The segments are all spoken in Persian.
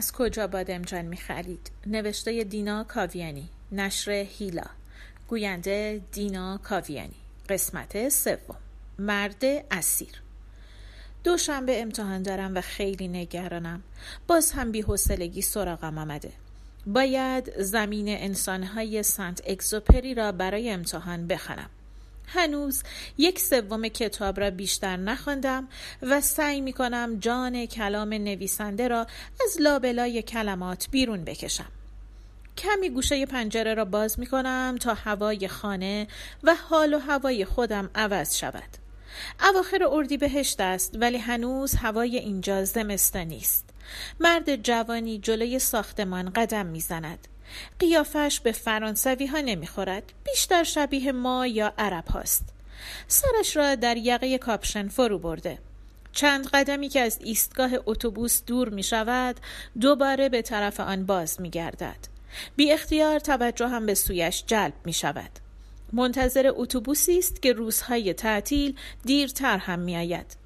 از کجا بادمجان می خرید؟ نوشته دینا کاویانی نشر هیلا. گوینده دینا کاویانی. قسمت سوم. مرد اسیر. دوشنبه امتحان دارم و خیلی نگرانم. باز هم بی حوصلگی سراغم آمده. باید زمین انسانهای سنت اکزوپری را برای امتحان بخوانم هنوز یک سوم کتاب را بیشتر نخواندم و سعی می کنم جان کلام نویسنده را از لابلای کلمات بیرون بکشم. کمی گوشه پنجره را باز می کنم تا هوای خانه و حال و هوای خودم عوض شود. اواخر اردی بهشت است ولی هنوز هوای اینجا زمستانی است. مرد جوانی جلوی ساختمان قدم می‌زند. قیافش به فرانسوی ها نمی‌خورد. بیشتر شبیه ما یا عرب هاست. سرش را در یقه کاپشن فرو برده. چند قدمی که از ایستگاه اتوبوس دور می شود دوباره به طرف آن باز می گردد بی اختیار توجه هم به سویش جلب می شود منتظر اتوبوسی است که روزهای تعطیل دیرتر هم می آید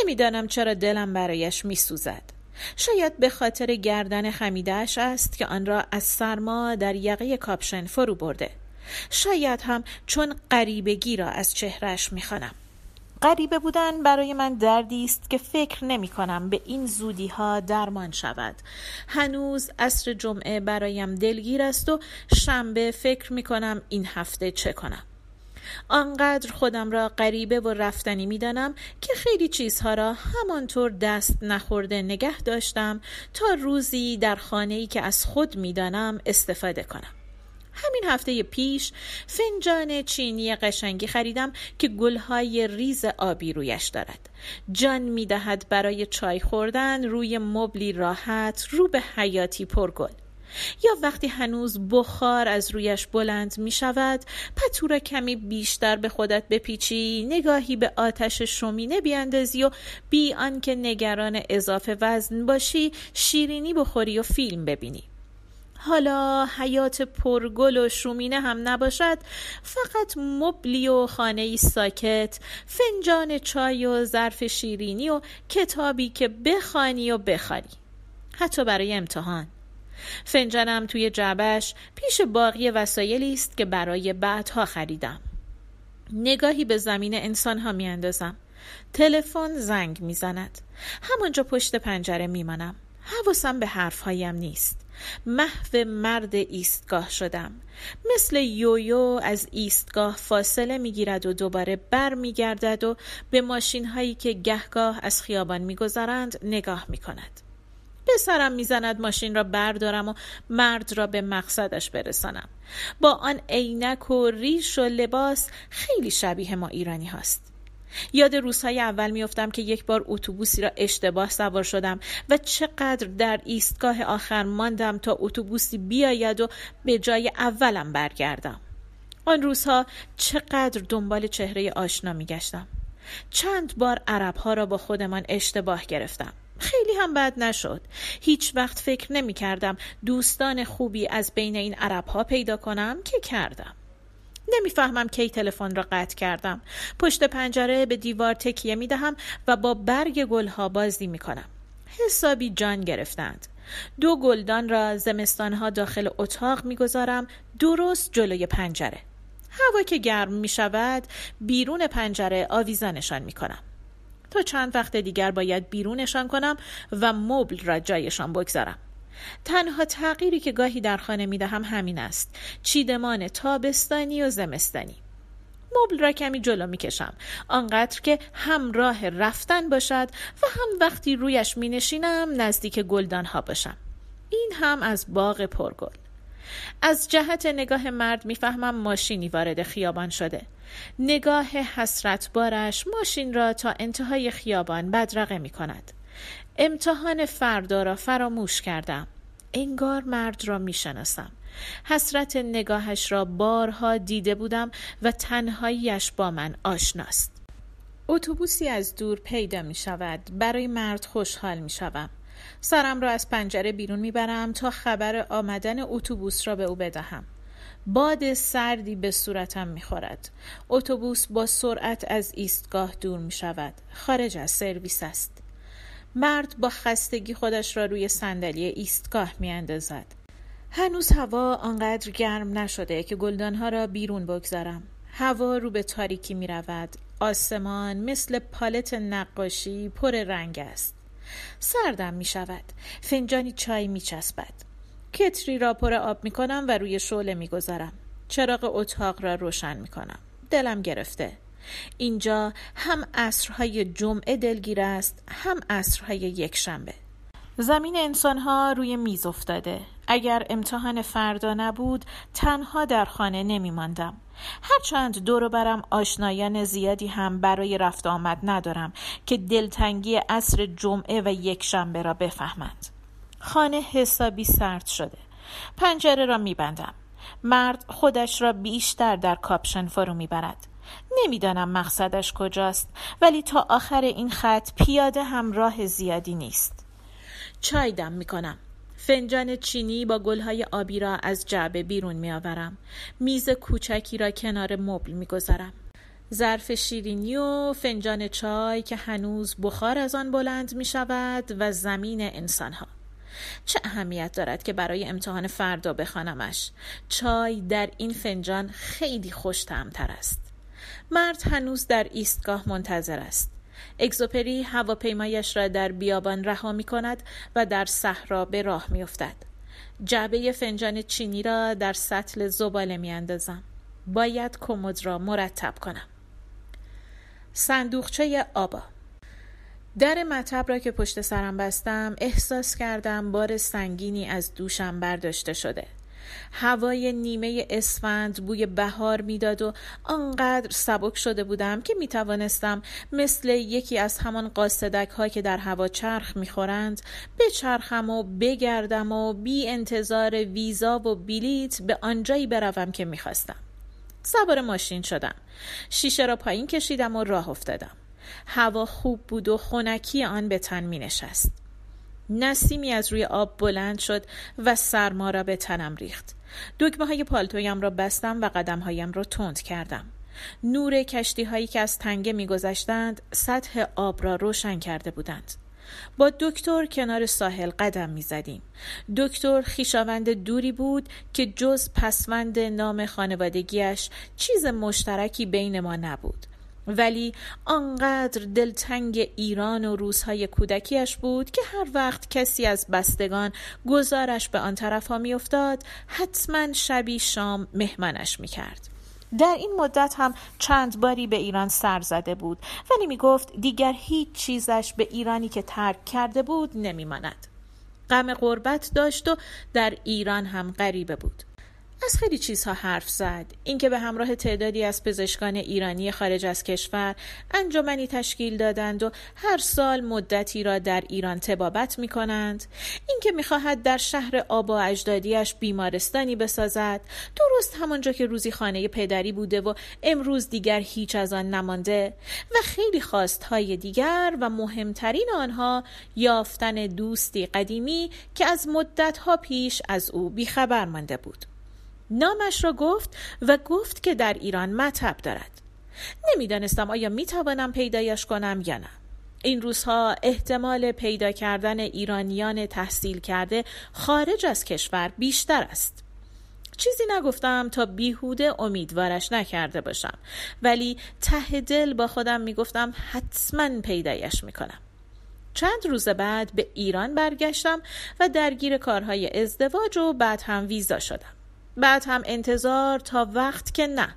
نمی‌دانم چرا دلم برایش می سوزد شاید به خاطر گردن خمیدهش است که آن را از سرما در یقه کاپشن فرو برده. شاید هم چون غریبگی را از چهرش می‌خوانم. غریبه بودن برای من دردی است که فکر نمی کنم به این زودی ها درمان شود. هنوز عصر جمعه برایم دلگیر است و شنبه فکر می کنم این هفته چه کنم. آنقدر خودم را غریبه و رفتنی می‌دانم که خیلی چیزها را همانطور دست نخورده نگه داشتم تا روزی در خانه ای که از خود می‌دانم استفاده کنم. همین هفته پیش فنجان چینی قشنگی خریدم که گلهای ریز آبی رویش دارد. جان می‌دهد برای چای خوردن روی مبلی راحت رو به حیاتی پرگل. یا وقتی هنوز بخار از رویش بلند می شود پتو را کمی بیشتر به خودت بپیچی نگاهی به آتش شومینه بیاندازی و بی آنکه نگران اضافه وزن باشی شیرینی بخوری و فیلم ببینی. حالا حیات پرگل و شومینه هم نباشد فقط مبلی و خانه ساکت فنجان چای و ظرف شیرینی و کتابی که بخوانی و بخوانی حتی برای امتحان. فنجانم توی جعبش پیش باقی وسایلی است که برای بعدها خریدم نگاهی به زمین انسان ها می اندازم. تلفن زنگ می‌زند. همانجا پشت پنجره میمانم. حواسم به حرفهایم نیست. محو مرد ایستگاه شدم. مثل یویو از ایستگاه فاصله می‌گیرد و دوباره بر میگردد و به ماشین هایی که گهگاه از خیابان میگذرند نگاه می کند. به سرم می‌زند ماشین را بردارم و مرد را به مقصدش برسانم. با آن عینک و ریش و لباس خیلی شبیه ما ایرانی هاست. یاد روزهای اول میافتم که یک بار اتوبوسی را اشتباه سوار شدم و چقدر در ایستگاه آخر ماندم تا اتوبوسی بیاید و به جای اولم برگردم. آن روزها چقدر دنبال چهره آشنا میگشتم. چند بار عربها را با خودمان اشتباه گرفتم. خیلی هم بد نشد. هیچ وقت فکر نمی کردم دوستان خوبی از بین این عرب ها پیدا کنم که کردم. نمی‌فهمم کی تلفن را قطع کردم. پشت پنجره به دیوار تکیه می دهم و با برگ گلها بازی می کنم. حسابی جان گرفتند. دو گلدان را زمستانها داخل اتاق می‌گذارم درست جلوی پنجره. هوا که گرم می شود بیرون پنجره آویزانشان می کنم. تا چند وقت دیگر باید بیرونشان کنم و مبل را جایشان بگذارم. تنها تغییری که گاهی در خانه می دهم همین است. چیدمان تابستانی و زمستانی. مبل را کمی جلو می کشم آنقدر که هم راه رفتن باشد و هم وقتی رویش می نشینم نزدیک گلدان ها باشم. این هم از باغ پرگل. از جهت نگاه مرد می‌فهمم ماشینی وارد خیابان شده. نگاه حسرت بارش ماشین را تا انتهای خیابان بدرقه می کند امتحان فردا را فراموش کردم. انگار مرد را می شناسم حسرت نگاهش را بارها دیده بودم و تنهاییش با من آشناست. اتوبوسی از دور پیدا می شود برای مرد خوشحال می شوم سرم را از پنجره بیرون می‌برم تا خبر آمدن اتوبوس را به او بدهم. باد سردی به صورتم می‌خورد اتوبوس با سرعت از ایستگاه دور می شود خارج از سرویس است مرد با خستگی خودش را روی صندلی ایستگاه می اندازد. هنوز هوا آنقدر گرم نشده که گلدانها را بیرون بگذارم. هوا رو به تاریکی می رود. آسمان مثل پالت نقاشی پر رنگ است. سردم می شود. فنجانی چای می چسبد. کتری را پر آب می کنم و روی شعله می گذارم. چراغ اتاق را روشن می کنم. دلم گرفته. اینجا هم عصرهای جمعه دلگیر است هم عصرهای یک شنبه زمین انسانها روی میز افتاده اگر امتحان فردا نبود تنها در خانه نمی ماندم. هرچند دور برم آشنایان زیادی هم برای رفت آمد ندارم که دلتنگی عصر جمعه و یک شنبه را بفهمند خانه حسابی سرد شده. پنجره را میبندم. مرد خودش را بیشتر در کاپشن فرو می‌برد. نمی‌دانم مقصدش کجاست ولی تا آخر این خط پیاده هم راه زیادی نیست. چای دم می‌کنم. فنجان چینی با گلهای آبی را از جعبه بیرون میآورم. میز کوچکی را کنار مبل می‌گذارم. ظرف شیرینی و فنجان چای که هنوز بخار از آن بلند می شود و زمین انسانها. چه اهمیت دارد که برای امتحان فردا بخوانمش چای در این فنجان خیلی خوش تر است مرد هنوز در ایستگاه منتظر است اگزوپری هواپیمایش را در بیابان رها می کند و در صحرا به راه می افتد. جعبه فنجان چینی را در سطل زباله می اندازم. باید کمد را مرتب کنم. صندوقچه آبا در مطب را که پشت سرم بستم احساس کردم بار سنگینی از دوشم برداشته شده. هوای نیمه اسفند بوی بهار می‌داد و آنقدر سبک شده بودم که می توانستم مثل یکی از همان قاصدک ها که در هوا چرخ می‌خورند بچرخم و بگردم و بی انتظار ویزا و بلیت به آنجایی بروم که می‌خواستم. سوار ماشین شدم. شیشه را پایین کشیدم و راه افتادم. هوا خوب بود و خونکی آن به تن می نشست نسیمی از روی آب بلند شد و سرما را به تنم ریخت. دکمه های پالتویم را بستم و قدم هایم را تند کردم. نور کشتی هایی که از تنگه میگذشتند سطح آب را روشن کرده بودند. با دکتر کنار ساحل قدم می زدیم. دکتر خیشاوند دوری بود که جز پسوند نام خانوادگیش چیز مشترکی بین ما نبود. ولی آنقدر دلتنگ ایران و روزهای کودکیش بود که هر وقت کسی از بستگان گزارش به آن طرف ها میافتاد حتما شبی شام مهمانش می‌کرد در این مدت هم چند باری به ایران سر زده بود ولی می گفت دیگر هیچ چیزش به ایرانی که ترک کرده بود نمیماند. غم غربت داشت و در ایران هم غریبه بود از خیلی چیزها حرف زد. اینکه به همراه تعدادی از پزشکان ایرانی خارج از کشور انجمنی تشکیل دادند و هر سال مدتی را در ایران تبابت می کنند اینکه می‌خواهد در شهر آبا اجدادیش بیمارستانی بسازد. درست همانجا که روزی خانه پدری بوده و امروز دیگر هیچ از آن نمانده. و خیلی خواستهای دیگر و مهمترین آنها یافتن دوستی قدیمی که از مدتها پیش از او بیخبر مانده بود. نامش را گفت و گفت که در ایران مطب دارد. نمی‌دانستم آیا می توانم پیدایش کنم یا نه. این روزها احتمال پیدا کردن ایرانیان تحصیل کرده خارج از کشور بیشتر است. چیزی نگفتم تا بیهوده امیدوارش نکرده باشم ولی ته دل با خودم می‌گفتم حتما پیدایش می‌کنم. چند روز بعد به ایران برگشتم و درگیر کارهای ازدواج و بعد هم ویزا شدم. بعد هم انتظار تا وقت که نه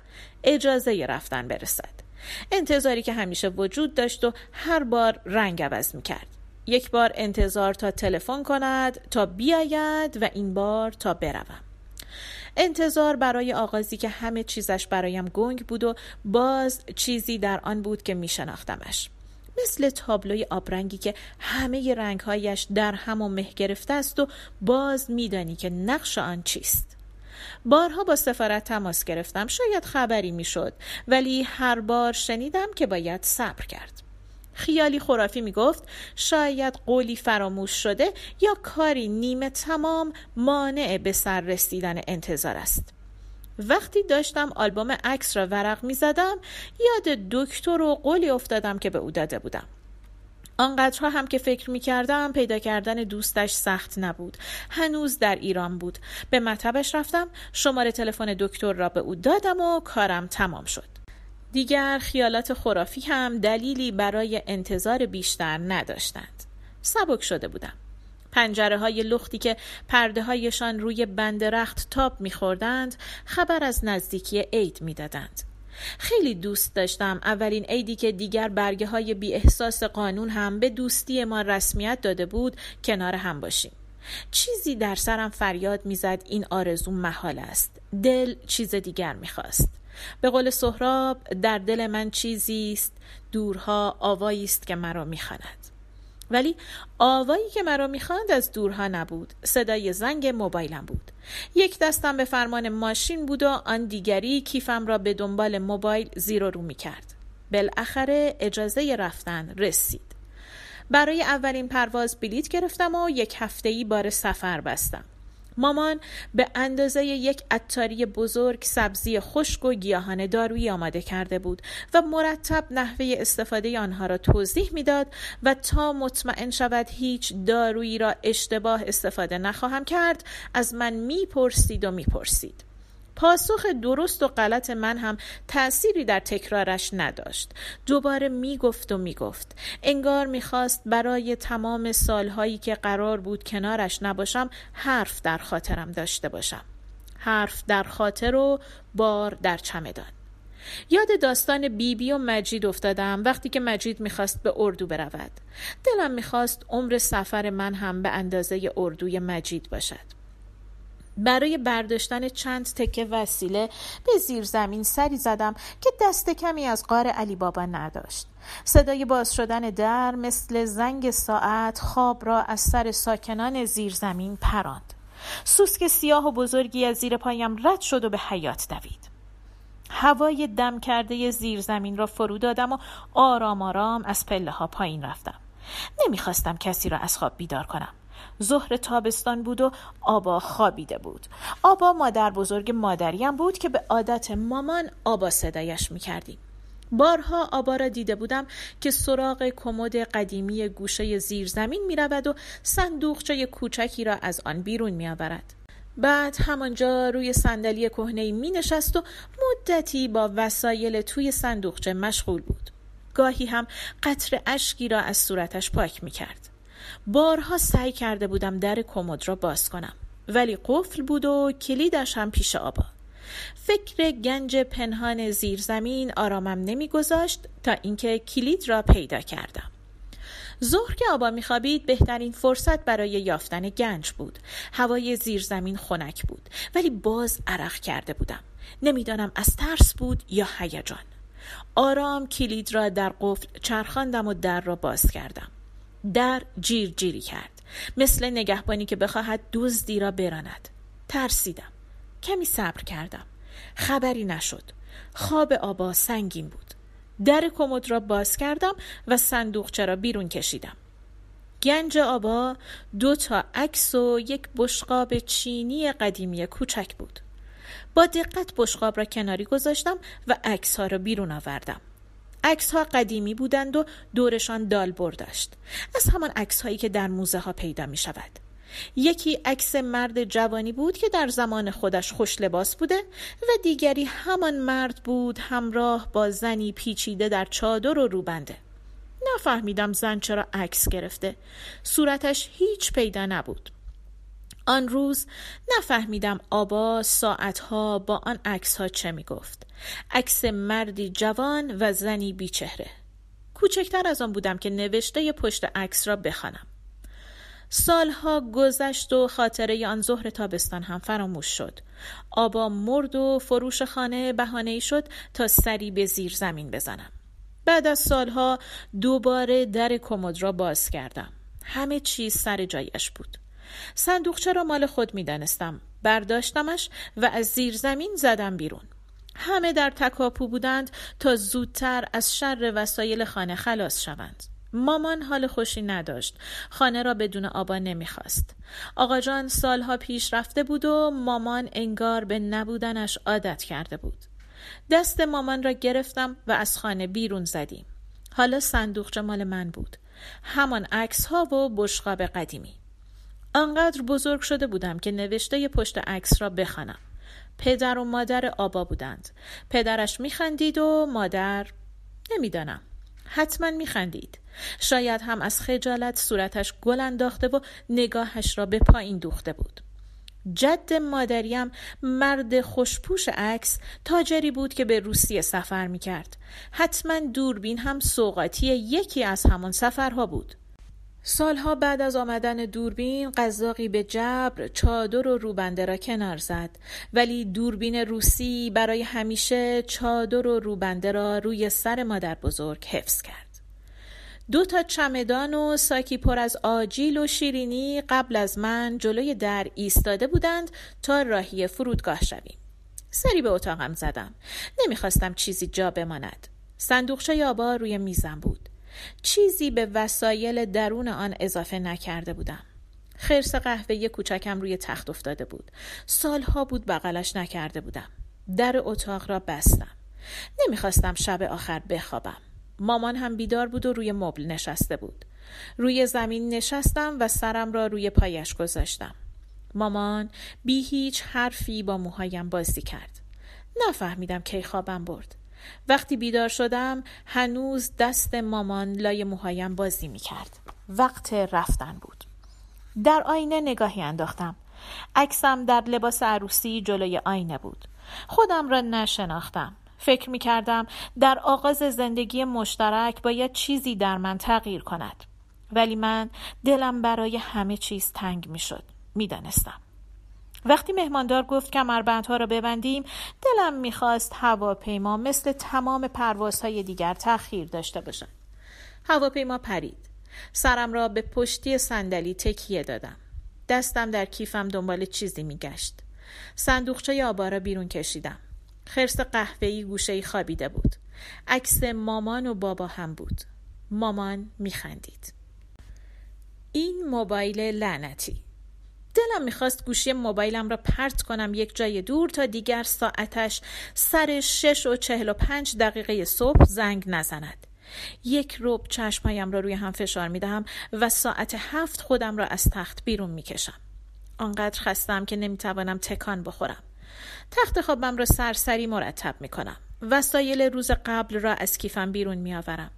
اجازه رفتن برسد. انتظاری که همیشه وجود داشت و هر بار رنگ عوض می کرد یک بار انتظار تا تلفن کند تا بیاید و این بار تا بروم. انتظار برای آغازی که همه چیزش برایم گنگ بود و باز چیزی در آن بود که می شناختمش مثل تابلوی آبرنگی که همه رنگهایش در هم و مه گرفته است و باز میدانی که نقش آن چیست. بارها با سفارت تماس گرفتم. شاید خبری می‌شد ولی هر بار شنیدم که باید صبر کرد. خیالی خرافی می گفت شاید قولی فراموش شده یا کاری نیمه تمام مانع به سر رسیدن انتظار است. وقتی داشتم آلبوم عکس را ورق می زدم یاد دکتر و قولی افتادم که به او داده بودم. آنقدرها هم که فکر می کردم پیدا کردن دوستش سخت نبود. هنوز در ایران بود. به مطبش رفتم شماره تلفن دکتر را به او دادم و کارم تمام شد. دیگر خیالات خرافی هم دلیلی برای انتظار بیشتر نداشتند. سبک شده بودم. پنجره های لختی که پرده هایشان روی بند رخت تاب میخوردند خبر از نزدیکی عید می‌دادند. خیلی دوست داشتم. اولین عیدی که دیگر برگه های بی احساس قانون هم به دوستی ما رسمیت داده بود کنار هم باشیم. چیزی در سرم فریاد می‌زد این آرزو محال است. دل چیز دیگر می‌خواست. به قول سهراب در دل من چیزی است دورها آوایی است که مرا می‌خواند. ولی آوایی که مرا می‌خواند از دورها نبود. صدای زنگ موبایلم بود. یک دستم به فرمان ماشین بود و آن دیگری کیفم را به دنبال موبایل زیر و رو می‌کرد. بالاخره اجازه رفتن رسید. برای اولین پرواز بلیت گرفتم و یک هفته ای بار سفر بستم. مامان به اندازه یک اتاری بزرگ سبزی خشک و گیاهان دارویی آماده کرده بود و مرتب نحوه استفاده آنها را توضیح می‌داد و تا مطمئن شود هیچ دارویی را اشتباه استفاده نخواهم کرد از من می‌پرسید و می‌پرسید. پاسخ درست و غلط من هم تأثیری در تکرارش نداشت. دوباره می‌گفت و می‌گفت. انگار می‌خواست برای تمام سالهایی که قرار بود کنارش نباشم حرف در خاطرم داشته باشم. حرف در خاطر و بار در چمدان. یاد داستان بیبی بی و مجید افتادم وقتی که مجید می‌خواست به اردو برود. دلم می‌خواست عمر سفر من هم به اندازه اردوی مجید باشد. برای برداشتن چند تکه وسیله به زیر زمین سری زدم که دست کمی از قار علی بابا نداشت صدای باز شدن در مثل زنگ ساعت خواب را از سر ساکنان زیر زمین پراند. سوسک سیاه و بزرگی از زیر پایم رد شد و به حیات دوید. هوای دم کرده زیر زمین را فرو دادم و آرام آرام از پله ها پایین رفتم. نمی‌خواستم کسی را از خواب بیدار کنم. ظهر تابستان بود و آبا خوابیده بود آبا مادر بزرگ مادریم بود که به عادت مامان آبا صدایش می‌کردیم بارها آبا را دیده بودم که سراغ کمد قدیمی گوشه زیر زمین می رود و صندوقچه کوچکی را از آن بیرون می آورد. بعد همانجا روی صندلی کهنه می نشست و مدتی با وسایل توی صندوقچه مشغول بود. گاهی هم قطر اشکی را از صورتش پاک می کرد. بارها سعی کرده بودم در کمد را باز کنم. ولی قفل بود و کلیدش هم پیش آبا فکر گنج پنهان زیر زمین آرامم نمیگذاشت تا اینکه کلید را پیدا کردم. ظهر که آبا میخوابید بهترین فرصت برای یافتن گنج بود. هوای زیر زمین خنک بود. ولی باز عرق کرده بودم. نمی‌دانم از ترس بود یا هیجان. آرام کلید را در قفل چرخاندم و در را باز کردم. در جیر جیری کرد. مثل نگهبانی که بخواهد دزدی را براند. ترسیدم. کمی صبر کردم. خبری نشد. خواب آبا سنگین بود. در کمد را باز کردم و صندوقچه را بیرون کشیدم. گنج آبا دو تا عکس و یک بشقاب چینی قدیمی کوچک بود. با دقت بشقاب را کناری گذاشتم و عکس ها را بیرون آوردم. عکس ها قدیمی بودند و دورشان دال داشت از همان عکس هایی که در موزه ها پیدا می شود یکی عکس مرد جوانی بود که در زمان خودش خوش لباس بوده و دیگری همان مرد بود همراه با زنی پیچیده در چادر و روبنده. نفهمیدم زن چرا عکس گرفته. صورتش هیچ پیدا نبود. آن روز نفهمیدم آبا ساعتها با آن عکس ها چه می گفت عکس مردی جوان و زنی بیچهره. کوچکتر از آن بودم که نوشته پشت عکس را بخوانم. سالها گذشت و خاطره آن ظهر تابستان هم فراموش شد. آبا مرد و فروش خانه بهانه شد تا سری به زیر زمین بزنم. بعد از سالها دوباره در کمد را باز کردم. همه چیز سر جایش بود. صندوقچه را مال خود می دانستم. برداشتمش و از زیر زمین زدم بیرون. همه در تکاپو بودند تا زودتر از شر وسایل خانه خلاص شوند. مامان حال خوشی نداشت. خانه را بدون آبا نمی‌خواست. آقا جان سالها پیش رفته بود و مامان انگار به نبودنش عادت کرده بود. دست مامان را گرفتم و از خانه بیرون زدیم. حالا صندوق مال من بود. همان عکس ها و بشقاب قدیمی آنقدر بزرگ شده بودم که نوشته پشت عکس را بخوانم. پدر و مادر آبا بودند. پدرش میخندید و مادر نمی‌دانم. حتما میخندید. شاید هم از خجالت صورتش گل انداخته و نگاهش را به پایین دوخته بود. جد مادریم مرد خوشپوش عکس تاجری بود که به روسیه سفر می کرد. حتما دوربین هم سوقاتی یکی از همان سفرها بود. سالها بعد از آمدن دوربین قزاقی به جبر چادر و روبنده را کنار زد ولی دوربین روسی برای همیشه چادر و روبنده را روی سر مادر بزرگ حفظ کرد. دو تا چمدان و ساکی پر از آجیل و شیرینی قبل از من جلوی در ایستاده بودند تا راهی فرودگاه شویم. سری به اتاقم زدم. نمی‌خواستم چیزی جا بماند. صندوقچه آبا روی میزم بود. چیزی به وسایل درون آن اضافه نکرده بودم. خرس قهوه کوچکم روی تخت افتاده بود. سالها بود بغلش نکرده بودم. در اتاق را بستم. نمی‌خواستم شب آخر بخوابم. مامان هم بیدار بود و روی مبل نشسته بود. روی زمین نشستم و سرم را روی پایش گذاشتم. مامان بی هیچ حرفی با موهایم بازی کرد. نفهمیدم کی خوابم برد. وقتی بیدار شدم هنوز دست مامان لای موهایم بازی می کرد. وقت رفتن بود. در آینه نگاهی انداختم. عکسم در لباس عروسی جلوی آینه بود. خودم را نشناختم. فکر می کردم در آغاز زندگی مشترک باید چیزی در من تغییر کند. ولی من دلم برای همه چیز تنگ می شد. می دانستم. وقتی مهماندار گفت کمربندها را ببندیم دلم می‌خواست هواپیما مثل تمام پروازهای دیگر تأخیر داشته باشد. هواپیما پرید. سرم را به پشتی صندلی تکیه دادم. دستم در کیفم دنبال چیزی میگشت. صندوقچه آبا را بیرون کشیدم. خرس قهوه‌ای گوشه‌ای خوابیده بود. عکس مامان و بابا هم بود. مامان میخندید. این موبایل لعنتی. دلم می‌خواست گوشی موبایلم را پرت کنم یک جای دور تا دیگر ساعتش سر شش و چهل و پنج دقیقه صبح زنگ نزند. یک روب چشمهایم را روی هم فشار می‌دهم و ساعت هفت خودم را از تخت بیرون می‌کشم. آنقدر خستم که نمی‌توانم تکان بخورم. تخت خوابم را سرسری مرتب می‌کنم. وسایل روز قبل را از کیفم بیرون میآورم.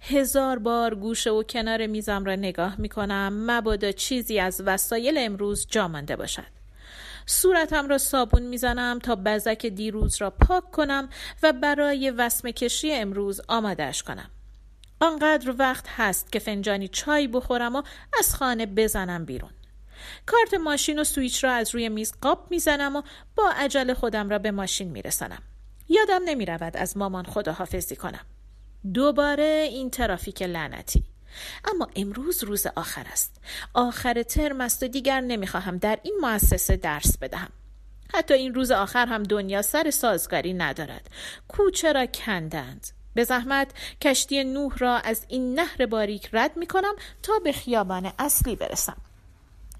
هزار بار گوشه و کنار میزم را نگاه می کنم مبادا چیزی از وسایل امروز جا مانده باشد. صورتم را صابون می‌زنم تا بزک دیروز را پاک کنم و برای وسم کشی امروز آمادش کنم. آنقدر وقت هست که فنجانی چای بخورم و از خانه بزنم بیرون. کارت ماشین و سویچ را از روی میز قاب می‌زنم و با عجل خودم را به ماشین میرسانم. یادم نمی رود از مامان خداحافظی کنم. دوباره این ترافیک لعنتی. اما امروز روز آخر است. آخر ترم است و دیگر نمی‌خواهم در این مؤسسه درس بدهم. حتی این روز آخر هم دنیا سر سازگاری ندارد. کوچه را کندند. به زحمت کشتی نوح را از این نهر باریک رد می کنم تا به خیابان اصلی برسم.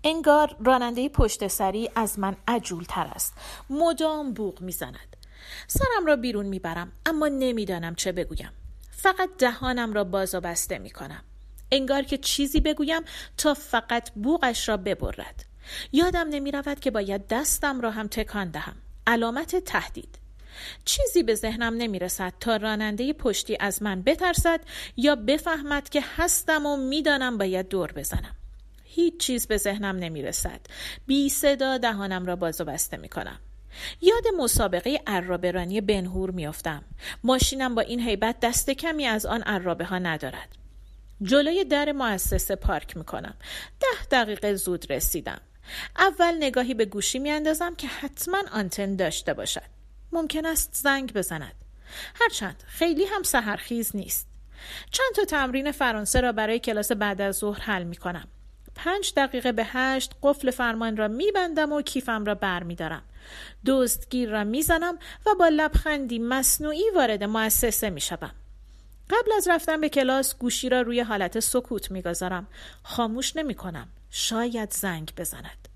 انگار راننده پشت سری از من عجول تر است. مدام بوغ می‌زند. سرم را بیرون می‌برم اما نمی‌دانم چه بگویم. فقط دهانم را باز و بسته می کنم. انگار که چیزی بگویم تا فقط بوغش را ببرد. یادم نمی رود که باید دستم را هم تکان دهم. علامت تهدید. چیزی به ذهنم نمی رسد تا راننده پشتی از من بترسد یا بفهمد که هستم و می‌دانم باید دور بزنم. هیچ چیز به ذهنم نمی رسد. بی صدا دهانم را باز و بسته می کنم. یاد مسابقه عرابرانی بنهور میافتم. ماشینم با این حیبت دست کمی از آن عرابه ها ندارد. جلوی در مؤسسه پارک می‌کنم. ده دقیقه زود رسیدم. اول نگاهی به گوشی میاندازم که حتما آنتن داشته باشد. ممکن است زنگ بزند. هرچند خیلی هم سهرخیز نیست. چند تا تمرین فرانسه را برای کلاس بعد از ظهر حل می کنم. پنج دقیقه به هشت قفل فرمان را میبندم و کیفم را برمیدارم. دزدگیر را می‌زنم و با لبخندی مصنوعی وارد مؤسسه می‌شوم. قبل از رفتن به کلاس گوشی را روی حالت سکوت می‌گذارم. خاموش نمی کنم شاید زنگ بزند.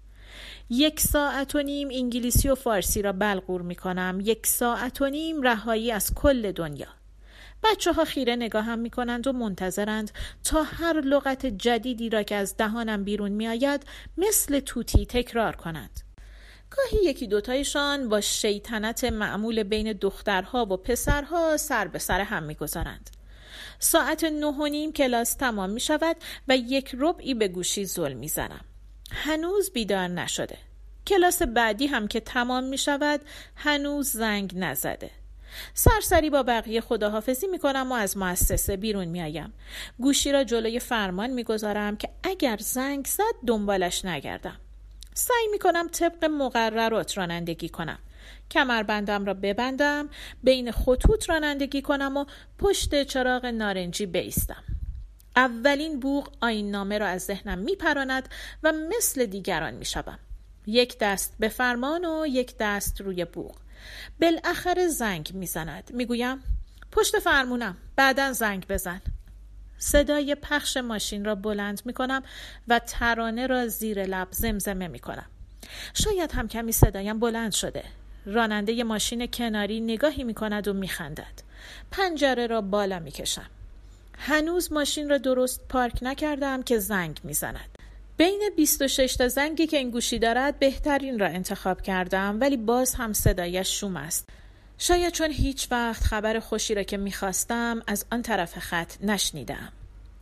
یک ساعت و نیم انگلیسی و فارسی را بلغور می کنم یک ساعت و نیم رهایی از کل دنیا. بچه ها خیره هم می کنند و منتظرند تا هر لغت جدیدی را که از دهانم بیرون می آید مثل توتی تکرار کنند. گاهی یکی دوتایشان با شیطنت معمول بین دخترها و پسرها سر به سر هم می‌گذارند. ساعت نه و نیم کلاس تمام می شود و یک ربعی به گوشی زل می زنم. هنوز بیدار نشده. کلاس بعدی هم که تمام می شود هنوز زنگ نزده. سرسری با بقیه خداحافظی می کنم و از مؤسسه بیرون می آیم. گوشی را جلوی فرمان می گذارم که اگر زنگ زد دنبالش نگردم. سعی می کنم طبق مقررات رانندگی کنم. کمربندم را ببندم بین خطوط رانندگی کنم و پشت چراغ نارنجی بیستم. اولین بوغ آین نامه را از ذهنم میپراند و مثل دیگران می‌شوم. یک دست به فرمان و یک دست روی بوغ. بالاخره زنگ می‌زند. می‌گویم پشت فرمونم. بعدا زنگ بزن. صدای پخش ماشین را بلند می کنم و ترانه را زیر لب زمزمه می کنم. شاید هم کمی صدایم بلند شده. راننده ماشین کناری نگاهی می کند و می خندد. پنجره را بالا می کشم. هنوز ماشین را درست پارک نکردم که زنگ می زند. بین 26 تا زنگی که این گوشی دارد بهترین را انتخاب کردم ولی باز هم صدایش شوم است. شاید چون هیچ وقت خبر خوشی را که می‌خواستم از آن طرف خط نشنیدم.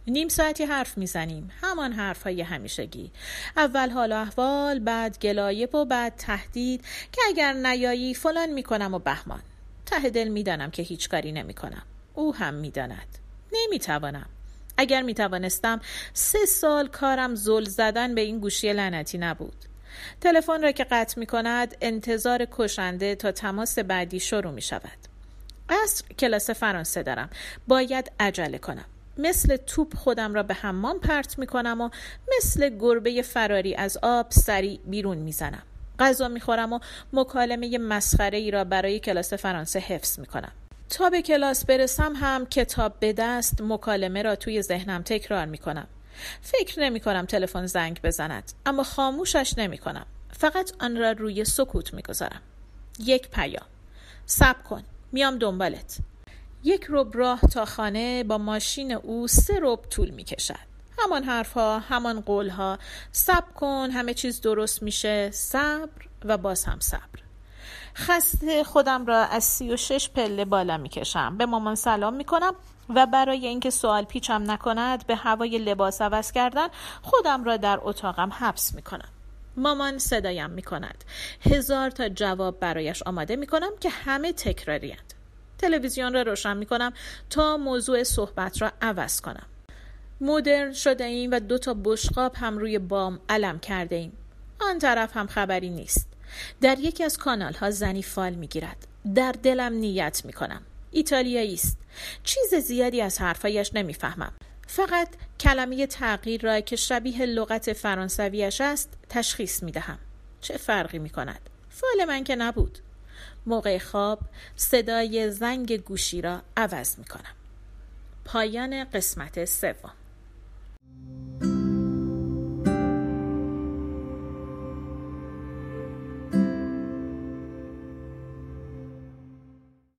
نیم ساعتی حرف می‌زنیم. همان حرف های همیشگی. اول حال و احوال بعد گلایب و بعد تهدید که اگر نیایی فلان می‌کنم و بهمان. ته دل می‌دانم که هیچ کاری نمی‌کنم. او هم می‌داند. نمی‌توانم. اگر می‌توانستم سه سال کارم زل زدن به این گوشی لعنتی نبود. تلفن را که قطع می کند انتظار کشنده تا تماس بعدی شروع می شود عصر کلاس فرانسه دارم باید عجله کنم مثل توپ خودم را به حمام پرت می کنم و مثل گربه فراری از آب سریع بیرون می زنم. غذا می خورم و مکالمه مسخره ای را برای کلاس فرانسه حفظ می کنم. تا به کلاس برسم هم کتاب به دست مکالمه را توی ذهنم تکرار می کنم. فکر نمی کنم تلفن زنگ بزند اما خاموشش نمی کنم. فقط آن را روی سکوت می گذارم. یک پیام. سب کن. میام دنبالت. یک رب راه تا خانه با ماشین او سه رب طول می کشد. همان حرفها، همان قولها، صبر کن همه چیز درست میشه، صبر و باز هم صبر. خسته خودم را از سی و شش پله بالا می کشم. به مامان سلام می کنم و برای اینکه سوال پیچم نکند به هوای لباس عوض کردن خودم را در اتاقم حبس می کنم. مامان صدایم می کند. هزار تا جواب برایش آماده می کنم که همه تکراری تلویزیون را روشن می کنم تا موضوع صحبت را عوض کنم. مدرن شده ایم و دو تا بشقاب هم روی بام علم کرده ایم. آن طرف هم خبری نیست. در یکی از کانال ها زنی فال می گیرد در دلم نیت می کنم ایتالیایی است. چیز زیادی از حرفایش نمی‌فهمم. فقط کلمه تغییر را که شبیه لغت فرانسویش است تشخیص می دهم چه فرقی می کند فال من که نبود. موقع خواب صدای زنگ گوشی را عوض می کنم. پایان قسمت سوم.